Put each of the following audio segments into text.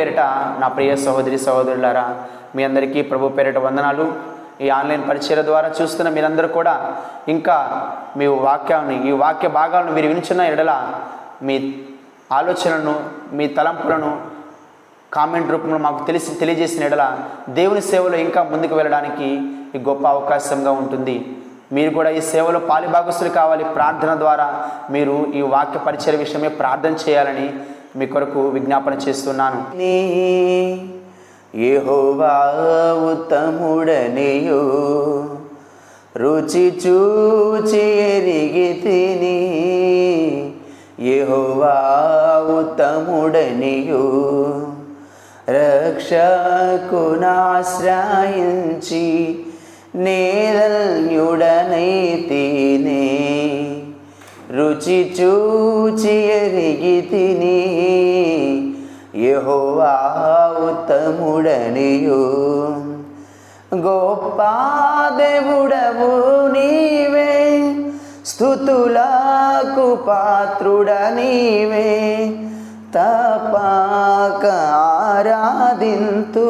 పేరిట నా ప్రియ సహోదరి సహోదరులారా మీ అందరికీ ప్రభు పేరిట వందనాలు. ఈ ఆన్లైన్ పరిచయ ద్వారా చూస్తున్న మీరందరూ కూడా ఇంకా మీ వాక్యాన్ని ఈ వాక్య భాగాలను మీరు వినిచున్న ఎడల మీ ఆలోచనలను మీ తలంపులను కామెంట్ రూపంలో మాకు తెలిసి తెలియజేసిన ఎడల దేవుని సేవలో ఇంకా ముందుకు వెళ్ళడానికి ఈ గొప్ప అవకాశంగా ఉంటుంది. మీరు కూడా ఈ సేవలో పాలిభాగస్తులు కావాలి. ప్రార్థన ద్వారా మీరు ఈ వాక్య పరిచయ విషయమే ప్రార్థన చేయాలని మీ కొరకు విజ్ఞాపన చేస్తున్నాను. యెహోవా ఉత్తముడనియో. రుచి చూచి ఎరిగి తిని. యెహోవా ఉత్తముడనియో. రక్షకునాశ్రయించి నేరల్యుడనైతేనే రుచి చూచి ఎరిగి తిని యెహోవా ఉత్తముడనియు. గొప్ప దేవుడవు నీవే స్థుతులకు పాత్రుడ నీవే తపాక ఆరాధింతు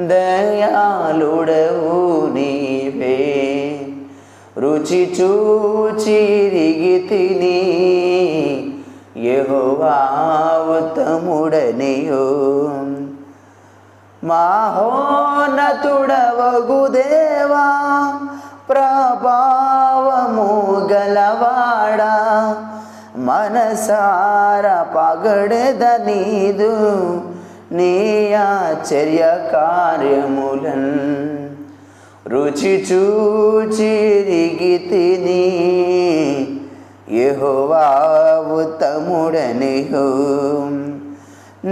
దయాళుడవు నీవే. రుచి చూచిరిగి తిని. యెహోవా మాహోనతుడవగు దేవా ప్రభావము గలవాడా. మనసార పగడదనీదు నీ ఆశ్చర్య కార్యములన్ రుచి చూచిరిగి తిని ఎహోవావు ఉత్తముడనిహో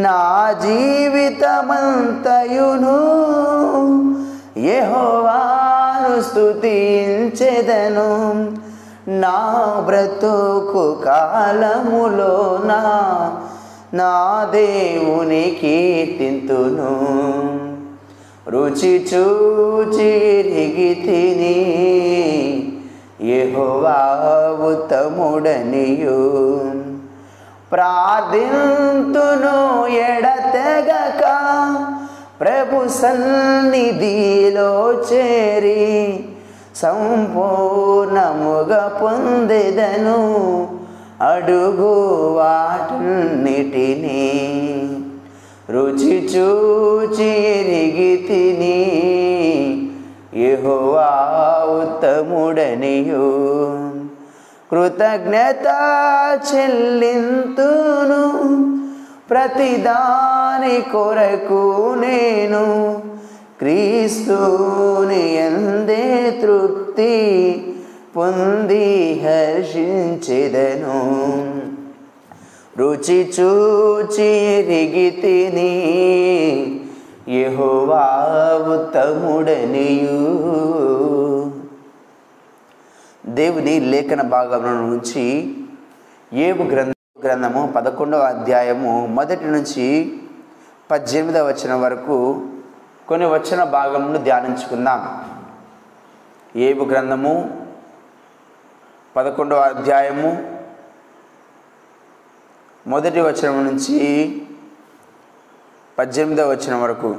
నా జీవితమంతయును యెహోవాను స్థుతించెదను నా బ్రతుకు కాలములో నా నా దేవుని కీర్తింతును. రుచి చూచి చూచిరిగి తిని యెహోవా ఉత్తముడనియు. ప్రార్థింతును ఎడతెగక ప్రభు సన్నిధిలో చేరి సంపూర్ణముగా పొందెదను అడుగు వాటన్నిటినీ. రుచి చూచి ఎరిగి తిని యెహోవా ఉత్తముడనియు. కృతజ్ఞత చెల్లింతును ప్రతిదాని కొరకు నేను క్రీస్తుని ఎందే తృప్తి పొంది హర్షించెదను. రుచి చూచి ఎరిగి తిని యెహోవా ఉత్తముడనియు. దేవుని లేఖన భాగంలో నుంచి ఏబు గ్రంథ గ్రంథము పదకొండవ అధ్యాయము మొదటి నుంచి పద్దెనిమిదవ వచనం వరకు కొన్ని వచ్చిన భాగమును ధ్యానించుకుందాం. ఏబు గ్రంథము పదకొండవ అధ్యాయము మొదటి వచనం నుంచి పద్దెనిమిదవ వచనం వరకు.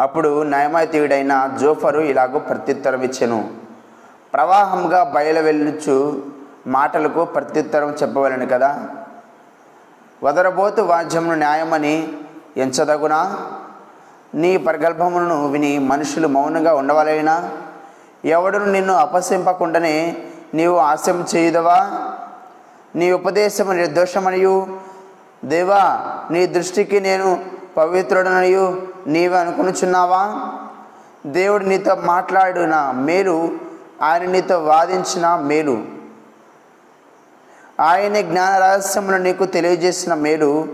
అప్పుడు న్యాయమాతీయుడైన జోఫరు ఇలాగూ ప్రత్యుత్తరం ఇచ్చెను. ప్రవాహంగా బయలువెళ్ళుచు మాటలకు ప్రత్యుత్తరం చెప్పవలను కదా? వదరబోతు వాద్యమును న్యాయమని ఎంచదగునా? నీ ప్రగల్భములను విని మనుషులు మౌనంగా ఉండవలైనా? ఎవడును నిన్ను అపసింపకుండానే నీవు ఆశం చేయదవా? నీ ఉపదేశము నిర్దోషమనియు. దేవా నీ దృష్టికి నేను పవిత్రుడనయు నీవు అనుకునుచున్నావా? దేవుడు నీతో మాట్లాడిన మేలు ఆయన నీతో వాదించిన మేలు. ఆయన జ్ఞాన రహస్యమును నీకు తెలియజేసిన మేలు.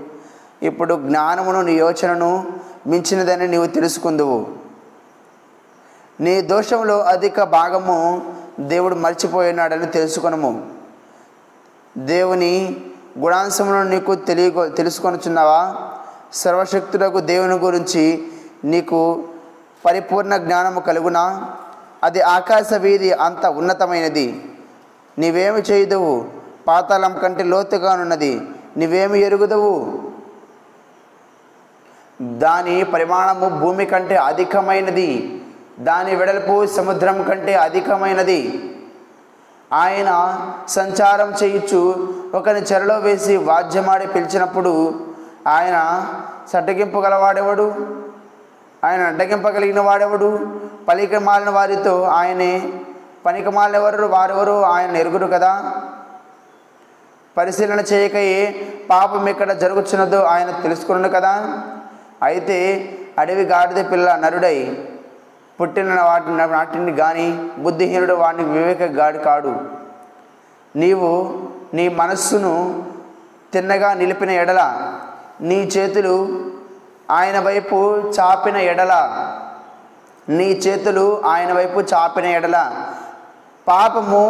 ఇప్పుడు జ్ఞానమును నీ యోచనను మించినదని నీవు తెలుసుకుందువు. నీ దోషంలో అధిక భాగము దేవుడు మర్చిపోయినాడని తెలుసుకునము. దేవుని గుణాంశములను నీకు తెలియ తెలుసుకొనుచున్నావా? సర్వశక్తులకు దేవుని గురించి నీకు పరిపూర్ణ జ్ఞానము కలుగునా? అది ఆకాశ వీధి అంత ఉన్నతమైనది. నీవేమి చేయుదవు? పాతాళం కంటే లోతుగానున్నది నీవేమి ఎరుగుదవు? దాని పరిమాణము భూమి కంటే అధికమైనది. దాని వెడల్పు సముద్రం కంటే అధికమైనది. ఆయన సంచారం చేయొచ్చు ఒకని చెరలో వేసి వాద్యమాడి పిలిచినప్పుడు ఆయన సడ్డగింపగలవాడెవడు ఆయన అడ్డగింపగలిగిన వాడెవడు? పలిక మాలిన వారితో ఆయనే పనికి మాలినెవరు వారెవరు ఆయన ఎరుగురు కదా? పరిశీలన చేయకయే పాపం ఎక్కడ జరుగుతున్నదో ఆయన తెలుసుకున్నాడు కదా? అయితే అడవి గాడిద పిల్ల నరుడై పుట్టిన వాటి నాటిని కానీ బుద్ధిహీనుడు వాడిని వివేక గాడి కాడు. నీవు నీ మనస్సును తిన్నగా నిలిపిన ఎడల నీ చేతులు ఆయన వైపు చాపిన ఎడల నీ చేతులు ఆయన వైపు చాపిన ఎడల. పాపము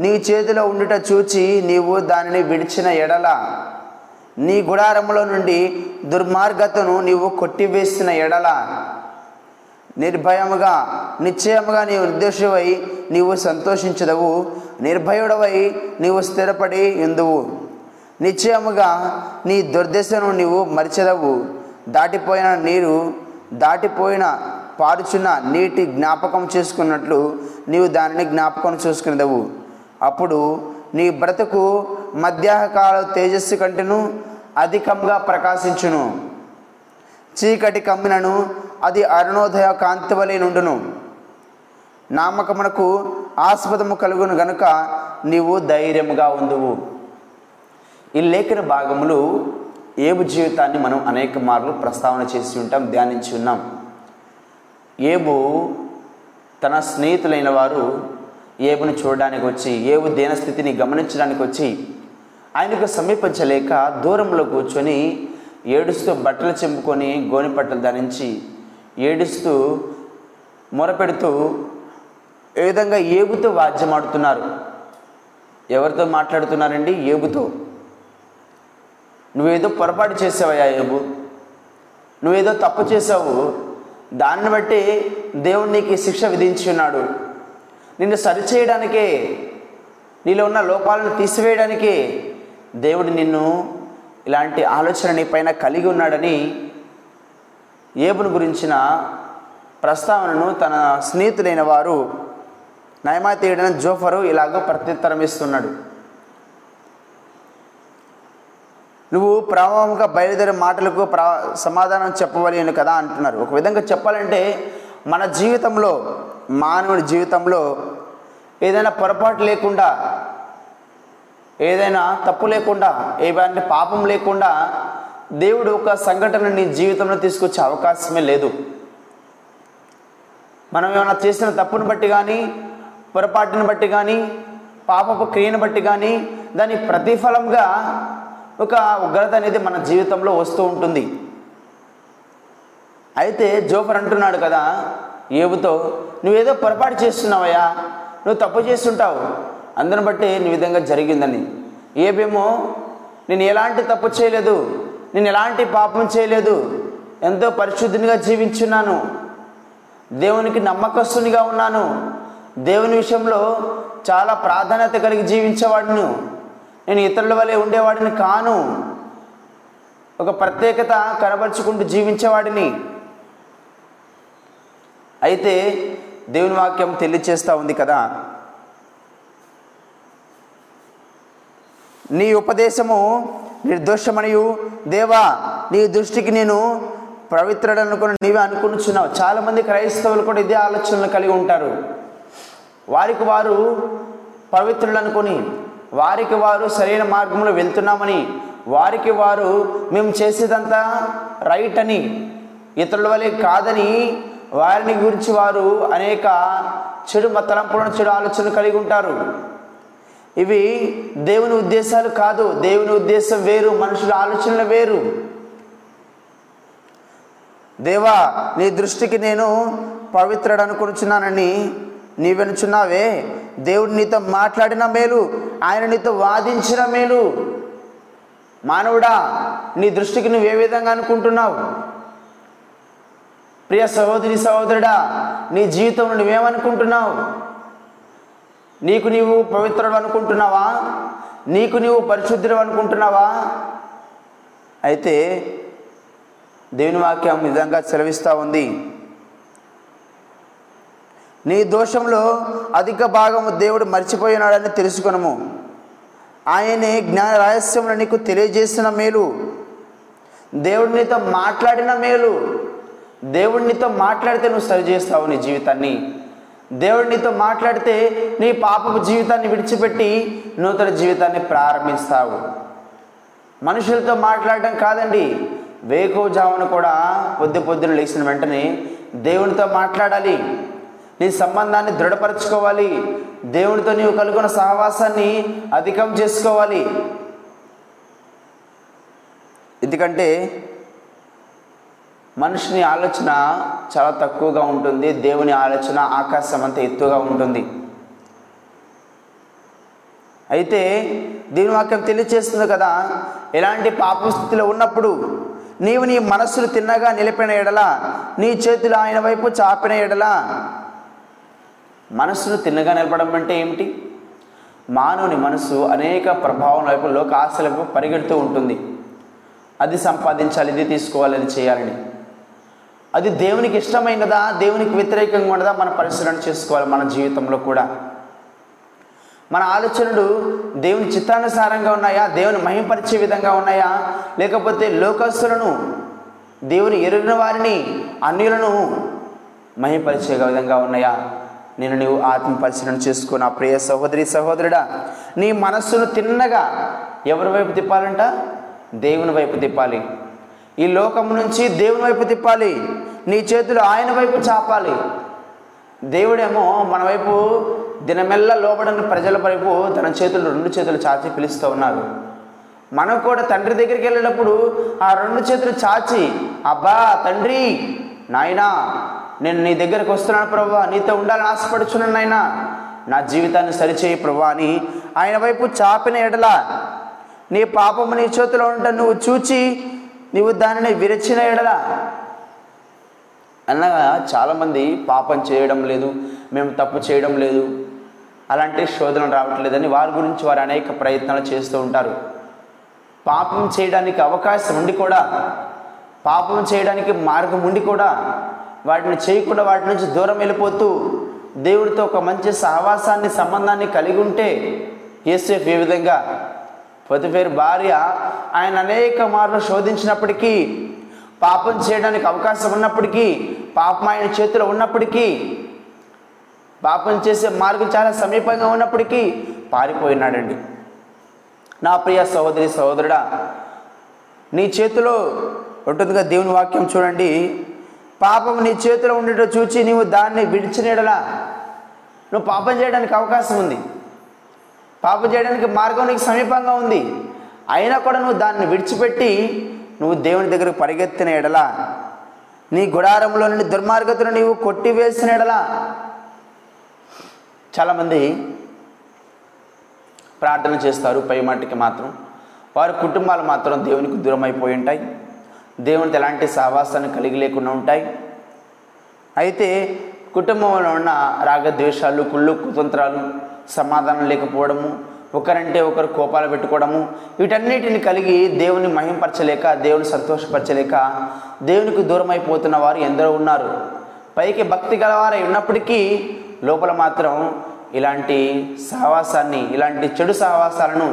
నీ చేతిలో ఉండుట చూచి నీవు దానిని విడిచిన ఎడల. నీ గుడారములో నుండి దుర్మార్గతను నీవు కొట్టివేసిన ఎడల. నిర్భయముగా నిశ్చయముగా నీవు నిర్దోషవై నీవు సంతోషించదవు. నిర్భయుడవై నీవు స్థిరపడి ఎందువు నిశ్చయముగా నీ దుర్దశను నీవు మరిచెదవు. దాటిపోయిన నీరు దాటిపోయిన పారుచున్న నీటి జ్ఞాపకం చేసుకున్నట్లు నీవు దానిని జ్ఞాపకం చూసుకునేదవు. అప్పుడు నీ బ్రతుకు మధ్యాహకాల తేజస్సు కంటేను అధికంగా ప్రకాశించును. చీకటి కమ్మినను అది అరుణోదయ కాంతి వలె నుండును. నామకమునకు ఆస్పదము కలుగును గనుక నీవు ధైర్యముగా ఉందువు. ఈ లేఖన భాగములు ఏబు జీవితాన్ని మనం అనేక మార్లు ప్రస్తావన చేసి ఉంటాం ధ్యానించి ఉన్నాం. ఏబు తన స్నేహితులైన వారు ఏబుని చూడడానికి వచ్చి ఏబు దీనస్థితిని గమనించడానికి వచ్చి ఆయనకు సమీపించలేక దూరంలో కూర్చొని ఏడుస్తూ బట్టలు చెంపుకొని గోనిపట్టలు ధరించి ఏడుస్తూ మొరపెడుతూ ఏ విధంగా ఏబుతో వాద్యమాడుతున్నారు? ఎవరితో మాట్లాడుతున్నారండి? ఏబుతో నువ్వేదో పొరపాటు చేసావయ్యా ఏబు. నువ్వేదో తప్పు చేసావు. దాన్ని బట్టి దేవుడు నీకు శిక్ష విధించి ఉన్నాడు నిన్ను సరిచేయడానికే నీలో ఉన్న లోపాలను తీసివేయడానికే దేవుడు నిన్ను ఇలాంటి ఆలోచన నీ పైన కలిగి ఉన్నాడని ఏబును గురించిన ప్రస్తావనను తన స్నేహితులైన వారు నయమాతీయుడైన జోఫరు ఇలాగ ప్రత్యుత్తరం ఇస్తున్నాడు నువ్వు ప్రామాణిక బయలుదేరే మాటలకు ప్రా సమాధానం చెప్పవలేను కదా అంటున్నారు. ఒక విధంగా చెప్పాలంటే మన జీవితంలో మానవుడి జీవితంలో ఏదైనా పొరపాటు లేకుండా ఏదైనా తప్పు లేకుండా ఏదైనా పాపం లేకుండా దేవుడు ఒక సంఘటన నీ జీవితంలో తీసుకొచ్చే అవకాశమే లేదు. మనం ఏమైనా చేసిన తప్పును బట్టి కానీ పొరపాటును బట్టి కానీ పాపపు క్రియను బట్టి కానీ దాని ప్రతిఫలంగా ఒక ఉగ్రత అనేది మన జీవితంలో వస్తూ ఉంటుంది. అయితే జోఫర్ అంటున్నాడు కదా ఏబుతో నువ్వేదో పొరపాటు చేస్తున్నావయ్యా నువ్వు తప్పు చేస్తుంటావు. అందరిని బట్టి నీ విధంగా జరిగిందని. ఏబేమో నేను ఎలాంటి తప్పు చేయలేదు. నేను ఎలాంటి పాపం చేయలేదు. ఎంతో పరిశుద్ధినిగా జీవించున్నాను. దేవునికి నమ్మకస్తునిగా ఉన్నాను. దేవుని విషయంలో చాలా ప్రాధాన్యత కలిగి జీవించేవాడిని. నేను ఇతరుల వలె ఉండేవాడిని కాను. ఒక ప్రత్యేకత కనబరుచుకుంటూ జీవించేవాడిని. అయితే దేవుని వాక్యం తెలియచేస్తూ ఉంది కదా. నీ ఉపదేశము నిర్దోషమనియు. దేవా నీ దృష్టికి నేను పవిత్రుడు అనుకుని నీవే అనుకునిచున్నావు. చాలామంది క్రైస్తవులు కూడా ఇదే ఆలోచనలు కలిగి ఉంటారు. వారికి వారు పవిత్రులు అనుకుని వారికి వారు సరైన మార్గంలో వెళ్తున్నామని వారికి వారు మేము చేసేదంతా రైట్ అని ఇతరుల వలె కాదని వారిని గురించి వారు అనేక చెడు తలంపులను చెడు ఆలోచనలు కలిగి ఉంటారు. ఇవి దేవుని ఉద్దేశాలు కాదు. దేవుని ఉద్దేశం వేరు మనుషుల ఆలోచనలు వేరు. దేవా నీ దృష్టికి నేను పవిత్రుడు అనుకుంటున్నానని నీవెనుచున్నావే దేవుడు నీతో మాట్లాడిన మేలు ఆయన నీతో వాదించిన మేలు. మానవుడా నీ దృష్టికి నువ్వు ఏ విధంగా అనుకుంటున్నావు? ప్రియ సహోదరి సహోదరుడా నీ జీవితంలో నువ్వేమనుకుంటున్నావు? నీకు నీవు పవిత్రుడు అనుకుంటున్నావా నీకు నీవు పరిశుద్ధుడు అనుకుంటున్నావా అయితే దేవుని వాక్యం విధంగా సెలవిస్తూ ఉంది. నీ దోషంలో అధిక భాగము దేవుడు మర్చిపోయినాడని తెలుసుకునము. ఆయనే జ్ఞాన రహస్యములు నీకు తెలియజేసిన మేలు. దేవుడు నీతో మాట్లాడిన మేలు. దేవుడు నీతో మాట్లాడితే నువ్వు సరిచేస్తావు నీ జీవితాన్ని. దేవుడు నీతో మాట్లాడితే నీ పాపపు జీవితాన్ని విడిచిపెట్టి నూతన జీవితాన్ని ప్రారంభిస్తావు. మనుషులతో మాట్లాడడం కాదండి వేకోజామున కూడా పొద్దు పొద్దున లేచిన వెంటనే దేవునితో మాట్లాడాలి. నీ సంబంధాన్ని దృఢపరచుకోవాలి. దేవునితో నీవు కలుగున్న సహవాసాన్ని అధికం చేసుకోవాలి. ఎందుకంటే మనిషిని ఆలోచన చాలా తక్కువగా ఉంటుంది దేవుని ఆలోచన ఆకాశం అంత ఎత్తుగా ఉంటుంది. అయితే దీని వాక్యం తెలియచేస్తుంది కదా ఎలాంటి పాప స్థితిలో ఉన్నప్పుడు నీవు నీ మనస్సును తిన్నగా నిలిపిన ఎడల నీ చేతులు ఆయన వైపు చాపిన ఎడల మనస్సును తిన్నగా నిలపడం అంటే ఏమిటి? మానవుని మనసు అనేక ప్రభావం వైపు లోక ఆశల వైపు పరిగెడుతూ ఉంటుంది. అది సంపాదించాలి ఇది తీసుకోవాలి అది చేయాలని. అది దేవునికి ఇష్టమైనదా దేవునికి వ్యతిరేకంగా ఉండదా మన పరిశీలన చేసుకోవాలి మన జీవితంలో కూడా. మన ఆలోచనలు దేవుని చిత్తానుసారంగా ఉన్నాయా దేవుని మహింపరిచే విధంగా ఉన్నాయా లేకపోతే లోకస్తులను దేవుని ఎరిగిన వారిని అన్యులను మహింపరిచే విధంగా ఉన్నాయా? నేను నీవు ఆత్మ పరిశీలన చేసుకో నా ప్రియ సహోదరి సహోదరుడా నీ మనస్సును తిన్నగా ఎవరి వైపు తిప్పాలంట? దేవుని వైపు తిప్పాలి. ఈ లోకం నుంచి దేవుని వైపు తిప్పాలి. నీ చేతులు ఆయన వైపు చాపాలి. దేవుడేమో మన వైపు దినమెల్ల లోబడిన ప్రజల వైపు తన చేతులు రెండు చేతులు చాచి పిలుస్తూ ఉన్నారు మనం కూడా తండ్రి దగ్గరికి వెళ్ళేటప్పుడు ఆ రెండు చేతులు చాచి అబ్బా తండ్రి నాయనా నేను నీ దగ్గరకు వస్తున్నాను ప్రభా నీతో ఉండాలని ఆశపడుచున్నాను నాయనా. నా జీవితాన్ని సరిచేయి ప్రభా అని ఆయన వైపు చాపిన ఎడల నీ పాపము నీ చేతిలో ఉంట నువ్వు చూచి నువ్వు దానిని విరచిన ఎడల అనగా చాలామంది పాపం చేయడం లేదు మేము తప్పు చేయడం లేదు. అలాంటి శోధన రావట్లేదని వారి గురించి వారు అనేక ప్రయత్నాలు చేస్తూ ఉంటారు. పాపం చేయడానికి అవకాశం ఉండి కూడా పాపం చేయడానికి మార్గం ఉండి కూడా వాటిని చేయకుండా వాటి నుంచి దూరం వెళ్ళిపోతూ దేవుడితో ఒక మంచి సహవాసాన్ని సంబంధాన్ని కలిగి ఉంటే యేసేఫ్ ఏ విధంగా పొతిఫేరు భార్య ఆయన అనేక మార్లు శోధించినప్పటికీ పాపం చేయడానికి అవకాశం ఉన్నప్పటికీ పాపం ఆయన చేతిలో ఉన్నప్పటికీ పాపం చేసే మార్గం చాలా సమీపంగా ఉన్నప్పటికీ పారిపోయినాడండి. నా ప్రియ సహోదరి సహోదరుడా నీ చేతిలో ఉంటుందిగా దేవుని వాక్యం చూడండి. పాపం నీ చేతిలో ఉండేటో చూచి నీవు దాన్ని విడిచినడలా. నువ్వు పాపం చేయడానికి అవకాశం ఉంది. పాపం చేయడానికి మార్గం నీకు సమీపంగా ఉంది. అయినా కూడా నువ్వు దాన్ని విడిచిపెట్టి నువ్వు దేవుని దగ్గరకు పరిగెత్తిన ఎడలా నీ గుడారంలో నుండి దుర్మార్గతను నీవు కొట్టివేసిన ఎడలా. చాలామంది ప్రార్థన చేస్తారు పై మాటికి మాత్రం. వారి కుటుంబాలు మాత్రం దేవునికి దూరం అయిపోయి ఉంటాయి. దేవునితో ఎలాంటి సహవాసాన్ని కలిగి లేకుండా ఉంటాయి. అయితే కుటుంబంలో ఉన్న రాగద్వేషాలు కుళ్ళు కుతంత్రాలు సమాధానం లేకపోవడము ఒకరంటే ఒకరు కోపాలు పెట్టుకోవడము వీటన్నిటిని కలిగి దేవుని మహింపరచలేక దేవుని సంతోషపరచలేక దేవునికి దూరం అయిపోతున్న వారు ఎందరో ఉన్నారు. పైకి భక్తి గలవారై ఉన్నప్పటికీ లోపల మాత్రం ఇలాంటి సహవాసాన్ని ఇలాంటి చెడు సహవాసాలను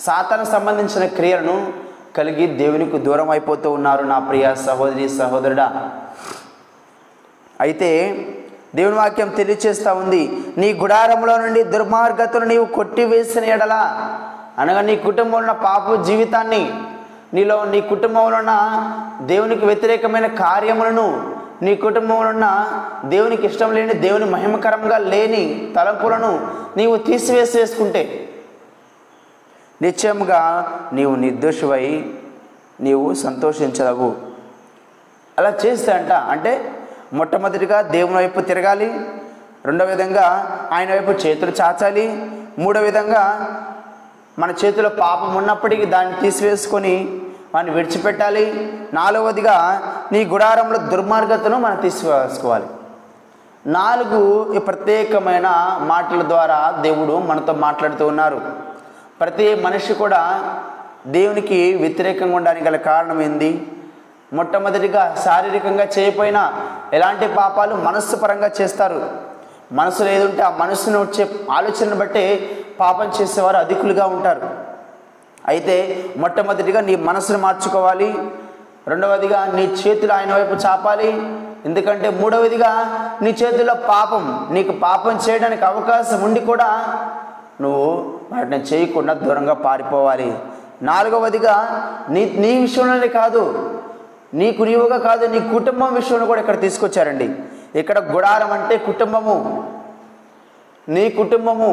సాతాను సంబంధించిన క్రియలను కలిగి దేవునికి దూరం అయిపోతూ ఉన్నారు నా ప్రియ సహోదరి సహోదరుడా. అయితే దేవుని వాక్యం తెలియచేస్తూ ఉంది. నీ గుడారంలో నుండి దుర్మార్గతను నీవు కొట్టివేసిన ఎడలా అనగా నీ కుటుంబంలో ఉన్న పాప జీవితాన్ని నీలో నీ కుటుంబంలో ఉన్న దేవునికి వ్యతిరేకమైన కార్యములను నీ కుటుంబంలో ఉన్న దేవునికి ఇష్టం లేని దేవుని మహిమకరంగా లేని తలంపులను నీవు తీసివేసి వేసుకుంటే నిశ్చయముగా నీవు నిర్దోషివై నీవు సంతోషించదవు. అలా చేస్తే అంట అంటే మొట్టమొదటిగా దేవుని వైపు తిరగాలి. రెండో విధంగా ఆయన వైపు చేతులు చాచాలి. మూడో విధంగా మన చేతిలో పాపం ఉన్నప్పటికీ దాన్ని తీసివేసుకొని వాడిని విడిచిపెట్టాలి. నాలుగవదిగా నీ గుడారంలో దుర్మార్గతను మనం తీసివేసుకోవాలి. నాలుగు ఈ ప్రత్యేకమైన మాటల ద్వారా దేవుడు మనతో మాట్లాడుతూ ఉన్నారు. ప్రతి మనిషి కూడా దేవునికి వ్యతిరేకంగా ఉండడానికి గల కారణం ఏంది? మొట్టమొదటిగా శారీరకంగా చేయకపోయినా ఎలాంటి పాపాలు మనస్సు పరంగా చేస్తారు? మనసులో ఏదుంటే ఆ మనసును వచ్చే ఆలోచనను బట్టే పాపం చేసేవారు అధికులుగా ఉంటారు. అయితే మొట్టమొదటిగా నీ మనసును మార్చుకోవాలి. రెండవదిగా నీ చేతులు ఆయన వైపు చాపాలి. ఎందుకంటే మూడవదిగా నీ చేతుల్లో పాపం నీకు పాపం చేయడానికి అవకాశం ఉండి కూడా నువ్వు వాటిని చేయకుండా దూరంగా పారిపోవాలి. నాలుగవదిగా నీ నీ విషయంలోనే కాదు నీకు నీవుగా కాదు నీ కుటుంబం విషయంలో కూడా ఇక్కడ తీసుకొచ్చారండి. ఇక్కడ గుడారం అంటే కుటుంబము. నీ కుటుంబము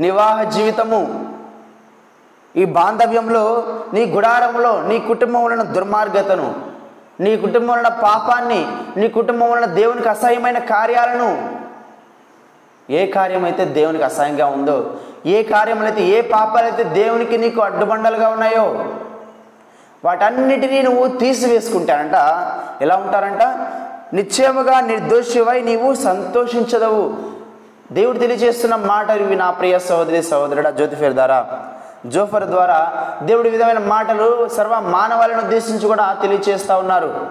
నివాహ జీవితము. ఈ బాంధవ్యంలో నీ గుడారంలో నీ కుటుంబంలో వలన దుర్మార్గతను నీ కుటుంబంలో ఉన్న పాపాన్ని నీ కుటుంబంలో వలన దేవునికి అసహ్యమైన కార్యాలను ఏ కార్యమైతే దేవునికి అసహ్యంగా ఉందో ఏ కార్యములైతే ఏ పాపాలైతే దేవునికి నీకు అడ్డుబండలుగా ఉన్నాయో వాటన్నిటినీ నువ్వు తీసివేసుకుంటానంట. ఎలా ఉంటారంట? నిశ్చయముగా నిర్దోషివై నీవు సంతోషించదవు. దేవుడు తెలియజేస్తున్న మాట ఇవి నా ప్రియ సహోదరి సహోదరుడ జ్యోతిఫేర్ ద్వారా జోఫర్ ద్వారా దేవుడి విధమైన మాటలు సర్వ మానవాళిని ఉద్దేశించి కూడా తెలియజేస్తూ ఉన్నారు.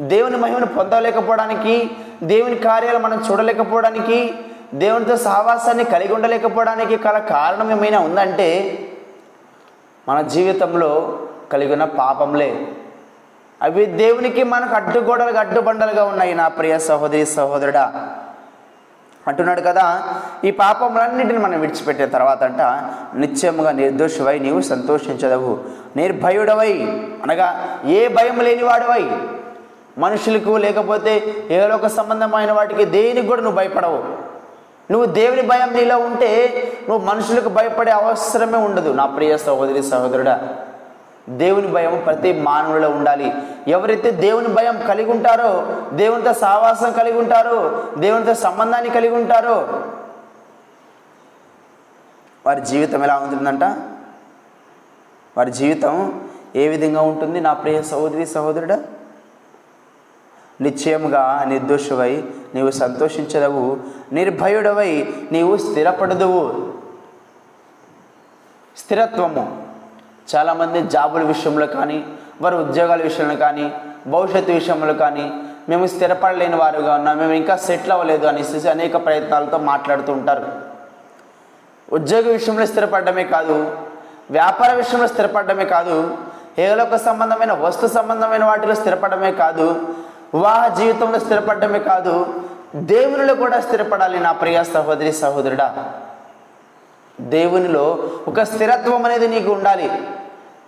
దేవుని మహిమను పొందలేకపోవడానికి దేవుని కార్యాలు మనం చూడలేకపోవడానికి దేవునితో సహవాసాన్ని కలిగి ఉండలేకపోవడానికి కల కారణం ఏమైనా ఉందంటే మన జీవితంలో కలిగిన పాపంలే అవి దేవునికి మనకు అడ్డుగోడలుగా అడ్డుబండలుగా ఉన్నాయి నా ప్రియ సహోదరి సహోదరుడా. అంటున్నాడు కదా ఈ పాపములన్నింటిని మనం విడిచిపెట్టిన తర్వాత అంట నిత్యముగా నిర్దోషివై నీవు సంతోషించదవు నిర్భయుడవై అనగా ఏ భయం లేనివాడవై మనుషులకు లేకపోతే ఏలోక సంబంధమైన వాటికి దేనికి కూడా నువ్వు భయపడవు. నువ్వు దేవుని భయం నీలో ఉంటే నువ్వు మనుషులకు భయపడే అవసరమే ఉండదు నా ప్రియ సహోదరి సహోదరుడా. దేవుని భయం ప్రతి మానవుడిలో ఉండాలి. ఎవరైతే దేవుని భయం కలిగి ఉంటారో దేవునితో సావాసం కలిగి ఉంటారో దేవునితో సంబంధాన్ని కలిగి ఉంటారో వారి జీవితం ఎలా ఉంటుందంట? వారి జీవితం ఏ విధంగా ఉంటుంది? నా ప్రియ సహోదరి సహోదరుడా నిశ్చయముగా నిర్దోషువై నీవు సంతోషించదవు నిర్భయుడవై నీవు స్థిరపడదువు. స్థిరత్వము. చాలామంది జాబుల విషయంలో కానీ వారి ఉద్యోగాల విషయంలో కానీ భవిష్యత్తు విషయంలో కానీ మేము స్థిరపడలేని వారుగా ఉన్నాం మేము ఇంకా సెటిల్ అవ్వలేదు అనేసి అనేక ప్రయత్నాలతో మాట్లాడుతూ ఉంటారు. ఉద్యోగ విషయంలో స్థిరపడమే కాదు వ్యాపార విషయంలో స్థిరపడమే కాదు ఏలోక సంబంధమైన వస్తు సంబంధమైన వాటిలో స్థిరపడమే కాదు వివాహ జీవితంలో స్థిరపడమే కాదు దేవునిలో కూడా స్థిరపడాలి నా ప్రియ సహోదరి సహోదరుడా. దేవునిలో ఒక స్థిరత్వం అనేది నీకు ఉండాలి.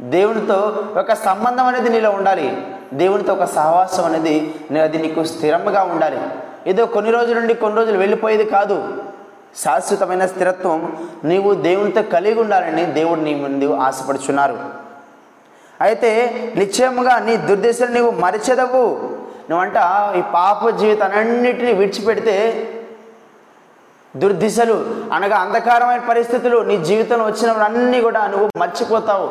దేవునితో ఒక సంబంధం అనేది నీలో ఉండాలి. దేవునితో ఒక సహవాసం అనేది అది నీకు స్థిరంగా ఉండాలి. ఏదో కొన్ని రోజుల నుండి కొన్ని రోజులు వెళ్ళిపోయేది కాదు. శాశ్వతమైన స్థిరత్వం నీవు దేవునితో కలిగి ఉండాలని దేవుడు నీ ముందు ఆశపడుచున్నారు. అయితే నిశ్చయముగా నీ దుర్దశలు నీవు మరిచెదవు నువ్వంట ఈ పాప జీవితాన్నిటిని విడిచిపెడితే దుర్దిశలు అనగా అంధకారమైన పరిస్థితులు నీ జీవితంలో వచ్చినవన్నీ కూడా నువ్వు మర్చిపోతావు.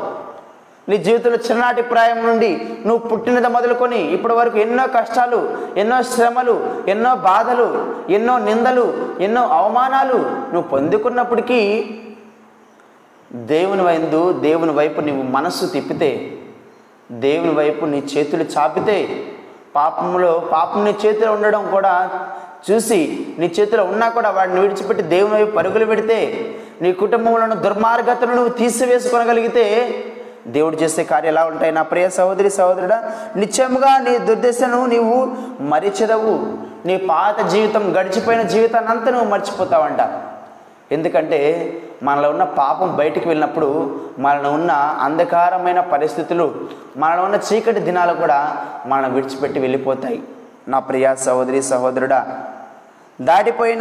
నీ జీవితంలో చిన్ననాటి ప్రాయం నుండి నువ్వు పుట్టినది మొదలుకొని ఇప్పటి వరకు ఎన్నో కష్టాలు ఎన్నో శ్రమలు ఎన్నో బాధలు ఎన్నో నిందలు ఎన్నో అవమానాలు నువ్వు పొందుకున్నప్పటికీ దేవుని వైందు దేవుని వైపు నీవు మనస్సు తిప్పితే దేవుని వైపు నీ చేతులు చాపితే పాపంలో పాపం నీ చేతిలో ఉండడం కూడా చూసి నీ చేతిలో ఉన్నా కూడా వాడిని విడిచిపెట్టి దేవుని వైపు పరుగులు పెడితే నీ కుటుంబంలో దుర్మార్గతను నువ్వు తీసివేసుకొనగలిగితే దేవుడు చేసే కార్యం ఎలా ఉంటాయి? నా ప్రియ సహోదరి సహోదరుడా నిత్యముగా నీ దుర్దశను నీవు మరిచెదవు. నీ పాత జీవితం గడిచిపోయిన జీవితాన్ని అంతా నువ్వు మర్చిపోతావంట. ఎందుకంటే మనలో ఉన్న పాపం బయటికి వెళ్ళినప్పుడు మనలో ఉన్న అంధకారమైన పరిస్థితులు మనలో ఉన్న చీకటి దినాలు కూడా మనం విడిచిపెట్టి వెళ్ళిపోతాయి. నా ప్రియ సహోదరి సహోదరుడా దాటిపోయిన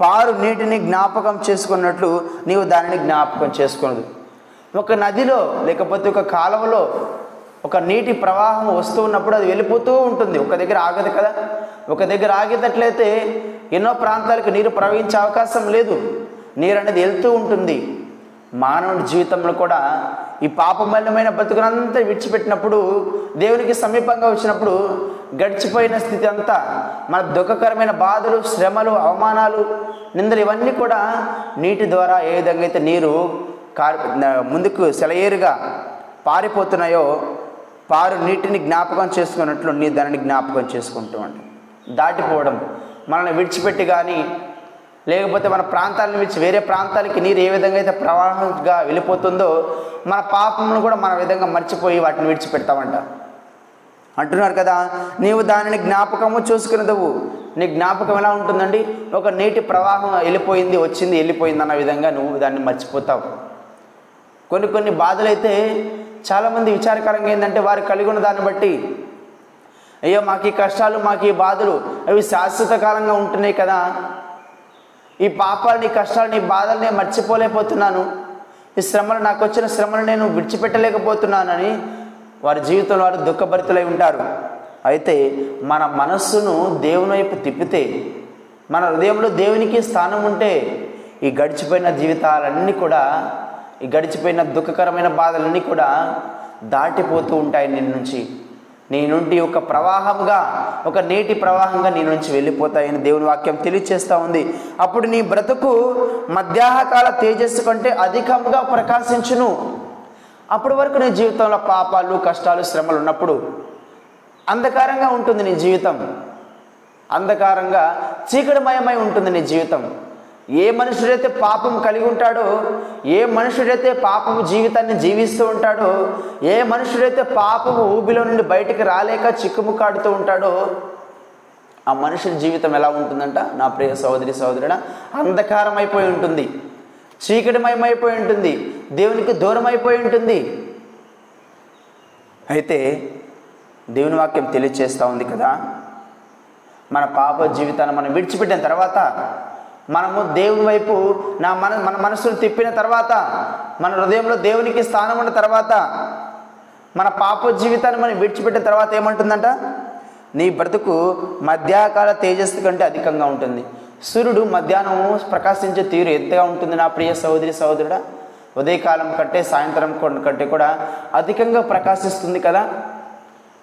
పారు నీటిని జ్ఞాపకం చేసుకున్నట్లు నీవు దానిని జ్ఞాపకం చేసుకున్నది. ఒక నదిలో లేకపోతే ఒక కాలువలో ఒక నీటి ప్రవాహం వస్తూ ఉన్నప్పుడు అది వెళ్ళిపోతూ ఉంటుంది. ఒక దగ్గర ఆగదు కదా? ఒక దగ్గర ఆగేటట్లయితే ఎన్నో ప్రాంతాలకు నీరు ప్రవహించే అవకాశం లేదు. నీరు అనేది వెళ్తూ ఉంటుంది. మానవుడి జీవితంలో కూడా ఈ పాపమల్యమైన బతుకునంతా విడిచిపెట్టినప్పుడు దేవునికి సమీపంగా వచ్చినప్పుడు గడిచిపోయిన స్థితి అంతా మన దుఃఖకరమైన బాధలు శ్రమలు అవమానాలు నిందలు ఇవన్నీ కూడా నీటి ద్వారా ఏ విధంగా అయితే నీరు కారు ముందుకు సెలయేరుగా పారిపోతున్నాయో పారు నీటిని జ్ఞాపకం చేసుకున్నట్లు నీ దానిని జ్ఞాపకం చేసుకుంటూ ఉండు. దాటిపోవడం మనల్ని విడిచిపెట్టి కానీ లేకపోతే మన ప్రాంతాలను విడిచి వేరే ప్రాంతాలకి నీరు ఏ విధంగా అయితే ప్రవాహంగా వెళ్ళిపోతుందో మన పాపమును కూడా మన విధంగా మర్చిపోయి వాటిని విడిచిపెడతామంట. అంటున్నారు కదా నీవు దానిని జ్ఞాపకము చూసుకునేదవు? నీ జ్ఞాపకం ఎలా ఉంటుందండి? ఒక నీటి ప్రవాహం వెళ్ళిపోయింది వచ్చింది వెళ్ళిపోయింది అన్న విధంగా నువ్వు దాన్ని మర్చిపోతావు. కొన్ని కొన్ని బాధలైతే చాలామంది విచారకరంగా ఏంటంటే వారు కలిగి ఉన్న దాన్ని బట్టి. అయ్యో మాకు ఈ కష్టాలు మాకు ఈ బాధలు అవి శాశ్వత కాలంగా ఉంటున్నాయి కదా. ఈ పాపాలు నీ కష్టాలు నీ బాధలు నేను మర్చిపోలేకపోతున్నాను. ఈ శ్రమలు నాకు వచ్చిన శ్రమలు నేను విడిచిపెట్టలేకపోతున్నానని వారి జీవితంలో వారు దుఃఖభరితులై ఉంటారు. అయితే మన మనస్సును దేవుని వైపు తిప్పితే మన హృదయంలో దేవునికి స్థానం ఉంటే ఈ గడిచిపోయిన జీవితాలన్నీ కూడా ఈ గడిచిపోయిన దుఃఖకరమైన బాధలన్నీ కూడా దాటిపోతూ ఉంటాయి నీ నుంచి. నీ నుండి ఒక ప్రవాహంగా ఒక నీటి ప్రవాహంగా నీ నుంచి వెళ్ళిపోతాయని దేవుని వాక్యం తెలియచేస్తూ ఉంది. అప్పుడు నీ బ్రతుకు మధ్యాహకాల తేజస్సు కంటే అధికంగా ప్రకాశించును. అప్పటి వరకు నీ జీవితంలో పాపాలు కష్టాలు శ్రమలు ఉన్నప్పుడు అంధకారంగా ఉంటుంది నీ జీవితం. అంధకారంగా చీకటిమయమై ఉంటుంది నీ జీవితం. ఏ మనుషుడైతే పాపం కలిగి ఉంటాడో ఏ మనుషుడైతే పాపము జీవితాన్ని జీవిస్తూ ఉంటాడో ఏ మనుషుడైతే పాపము ఊబిలో నుండి బయటికి రాలేక చిక్కుముకాడుతూ ఉంటాడో ఆ మనుషుల జీవితం ఎలా ఉంటుందంట? నా ప్రియ సహోదరి సహోదరుడ అంధకారం అయిపోయి ఉంటుంది. చీకటిమయమైపోయి ఉంటుంది. దేవునికి దూరం అయిపోయి ఉంటుంది. అయితే దేవుని వాక్యం తెలియచేస్తూ ఉంది కదా? మన పాప జీవితాన్ని మనం విడిచిపెట్టిన తర్వాత మనము దేవుని వైపు నా మన మన మనసును తిప్పిన తర్వాత మన హృదయంలో దేవునికి స్థానం ఉన్న తర్వాత మన పాప జీవితాన్ని మనం విడిచిపెట్టిన తర్వాత ఏమంటుందంట? నీ బ్రతుకు మధ్యాకాల తేజస్సు కంటే అధికంగా ఉంటుంది. సూర్యుడు మధ్యాహ్నము ప్రకాశించే తీరు ఎంతగా ఉంటుంది నా ప్రియ సహోదరి సహోదరుడా. ఉదయకాలం కంటే సాయంత్రం కంటే కూడా అధికంగా ప్రకాశిస్తుంది కదా.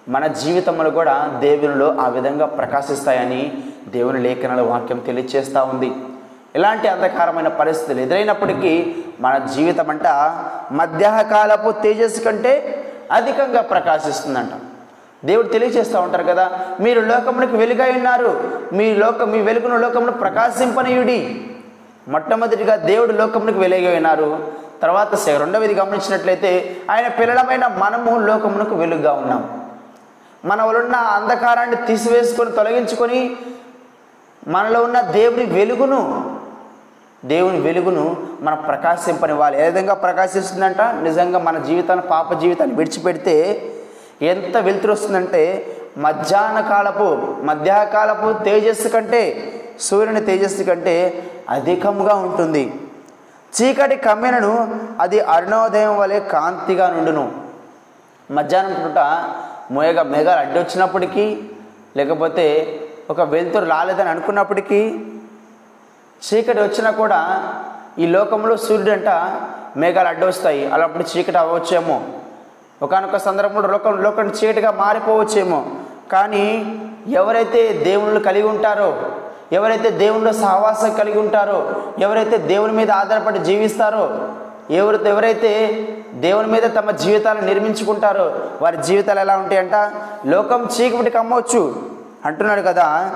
మన జీవితంలో కూడా దేవునిలో ఆ విధంగా ప్రకాశిస్తాయని దేవుని లేఖనాల వాక్యం తెలియచేస్తూ ఉంది. ఇలాంటి అంధకారమైన పరిస్థితులు ఎదురైనప్పటికీ మన జీవితం అంట మధ్యాహకాలపు తేజస్సు కంటే అధికంగా ప్రకాశిస్తుందంట. దేవుడు తెలియజేస్తూ ఉంటారు కదా మీరు లోకమునికి వెలుగై ఉన్నారు. మీ లోకం మీ వెలుగును లోకమును ప్రకాశింపనీయుడి. మొట్టమొదటిగా దేవుడు లోకమునికి వెలుగై ఉన్నారు. తర్వాత రెండవది గమనించినట్లయితే ఆయన పిల్లలమైన మనము లోకమునకు వెలుగుగా ఉన్నాం. మన ఉన్న అంధకారాన్ని తీసివేసుకొని తొలగించుకొని మనలో ఉన్న దేవుని వెలుగును దేవుని వెలుగును మనం ప్రకాశింపనివ్వాలి. ఏ విధంగా ప్రకాశిస్తుందంట? నిజంగా మన జీవితాన్ని పాప జీవితాన్ని విడిచిపెడితే ఎంత వెలుతురు వస్తుందంటే మధ్యాహ్న కాలపు మధ్యాహ్నకాలపు తేజస్సు కంటే సూర్యుని తేజస్సు కంటే అధికంగా ఉంటుంది. చీకటి కమ్మెనను అది అరుణోదయం వలె కాంతిగా నుండును. మధ్యాహ్నం పూట మోయగా మేఘాలు అడ్డు వచ్చినప్పటికీ లేకపోతే ఒక వెలుతురు రాలేదని అనుకున్నప్పటికీ చీకటి వచ్చినా కూడా ఈ లోకంలో సూర్యుడంట మేఘాలు అడ్డు వస్తాయి అలాంటి చీకటి అవ్వచ్చేమో ఒకనొక సందర్భంలో లోకం లోకం చీకటిగా మారిపోవచ్చేమో. కానీ ఎవరైతే దేవుళ్ళు కలిగి ఉంటారో ఎవరైతే దేవునిలో సహవాసం కలిగి ఉంటారో ఎవరైతే దేవుని మీద ఆధారపడి జీవిస్తారో ఎవరు ఎవరైతే దేవుని మీద తమ జీవితాలను నిర్మించుకుంటారో వారి జీవితాలు ఎలా ఉంటాయంట? లోకం చీకటి కమ్మవచ్చు అంటున్నాడు కదా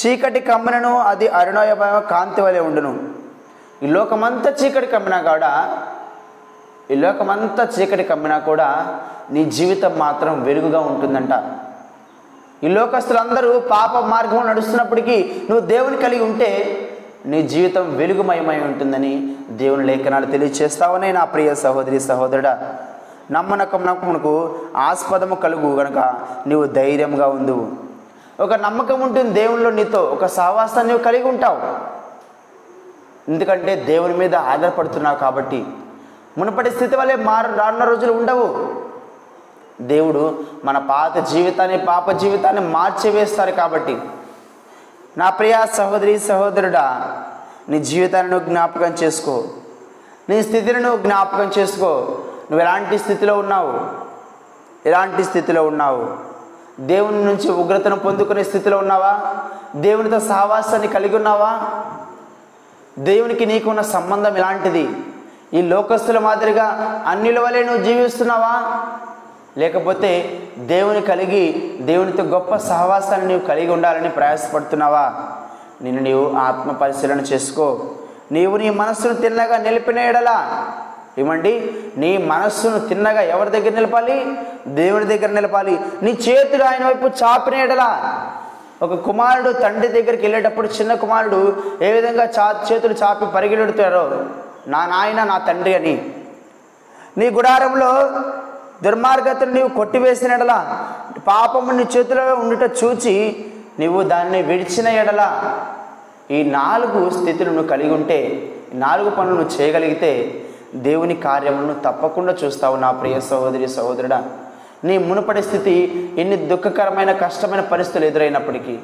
చీకటి కమ్మనను అది అరుణోయమైన కాంతి వలె ఉండును. ఈ లోకమంతా చీకటి కమ్మినా కూడా? ఈ లోకమంతా చీకటి కమ్మినా కూడా నీ జీవితం మాత్రం వెలుగుగా ఉంటుందంట. ఈ లోకస్తులందరూ పాప మార్గంలో నడుస్తున్నప్పటికీ నువ్వు దేవుని కలిగి ఉంటే నీ జీవితం వెలుగుమయమై ఉంటుందని దేవుని లేఖనాలు తెలియచేస్తావనే నా ప్రియ సహోదరి సహోదరుడా. నమ్మనకం నమ్మకమునకు ఆస్పదము కలుగు గనక నువ్వు ధైర్యంగా ఉందువు ఒక నమ్మకం ఉంటుంది దేవునిలో నీతో ఒక సహవాసాన్ని నువ్వు కలిగి ఉంటావు. ఎందుకంటే దేవుని మీద ఆధారపడుతున్నావు కాబట్టి. మునుపటి స్థితి వల్లే మారు రానున్న రోజులు ఉండవు. దేవుడు మన పాత జీవితాన్ని పాప జీవితాన్ని మార్చివేస్తారు కాబట్టి. నా ప్రియ సహోదరి సహోదరుడా నీ జీవితాన్ని నువ్వు జ్ఞాపకం చేసుకో. నీ స్థితిని నువ్వు జ్ఞాపకం చేసుకో. నువ్వు ఎలాంటి స్థితిలో ఉన్నావు? ఎలాంటి స్థితిలో ఉన్నావు? దేవుని నుంచి ఉగ్రతను పొందుకునే స్థితిలో ఉన్నావా? దేవునితో సహవాసాన్ని కలిగి ఉన్నావా? దేవునికి నీకున్న సంబంధం ఎలాంటిది? ఈ లోకస్తుల మాదిరిగా అన్నిల వలె నువ్వు జీవిస్తున్నావా? లేకపోతే దేవుని కలిగి దేవునితో గొప్ప సహవాసాన్ని నీవు కలిగి ఉండాలని ప్రయాసపడుతున్నావా? నిన్ను నీవు ఆత్మ పరిశీలన చేసుకో. నీవు నీ మనస్సును తిన్నగా నిలిపిన ఎడలా. ఏమండి? నీ మనస్సును తిన్నగా ఎవరి దగ్గర నిలపాలి? దేవుని దగ్గర నిలపాలి. నీ చేతులు ఆయన వైపు చాపిన ఎడలా. ఒక కుమారుడు తండ్రి దగ్గరికి వెళ్ళేటప్పుడు చిన్న కుమారుడు ఏ విధంగా చా చేతులు చాపి పరిగెడుతారో నా నాయన నా తండ్రి అని. నీ గుడారంలో దుర్మార్గతను నీవు కొట్టివేసిన ఎడల పాపము నీ చేతిలో ఉండుట చూచి నీవు దాన్ని విడిచిన ఎడల ఈ నాలుగు స్థితులు నువ్వు కలిగి ఉంటే నాలుగు పనులు నువ్వు చేయగలిగితే దేవుని కార్యములను తప్పకుండా చూస్తావు నా ప్రియ సహోదరి సహోదరుడా. నీ మునుపటి స్థితి ఎన్ని దుఃఖకరమైన కష్టమైన పరిస్థితులు ఎదురైనప్పటికీ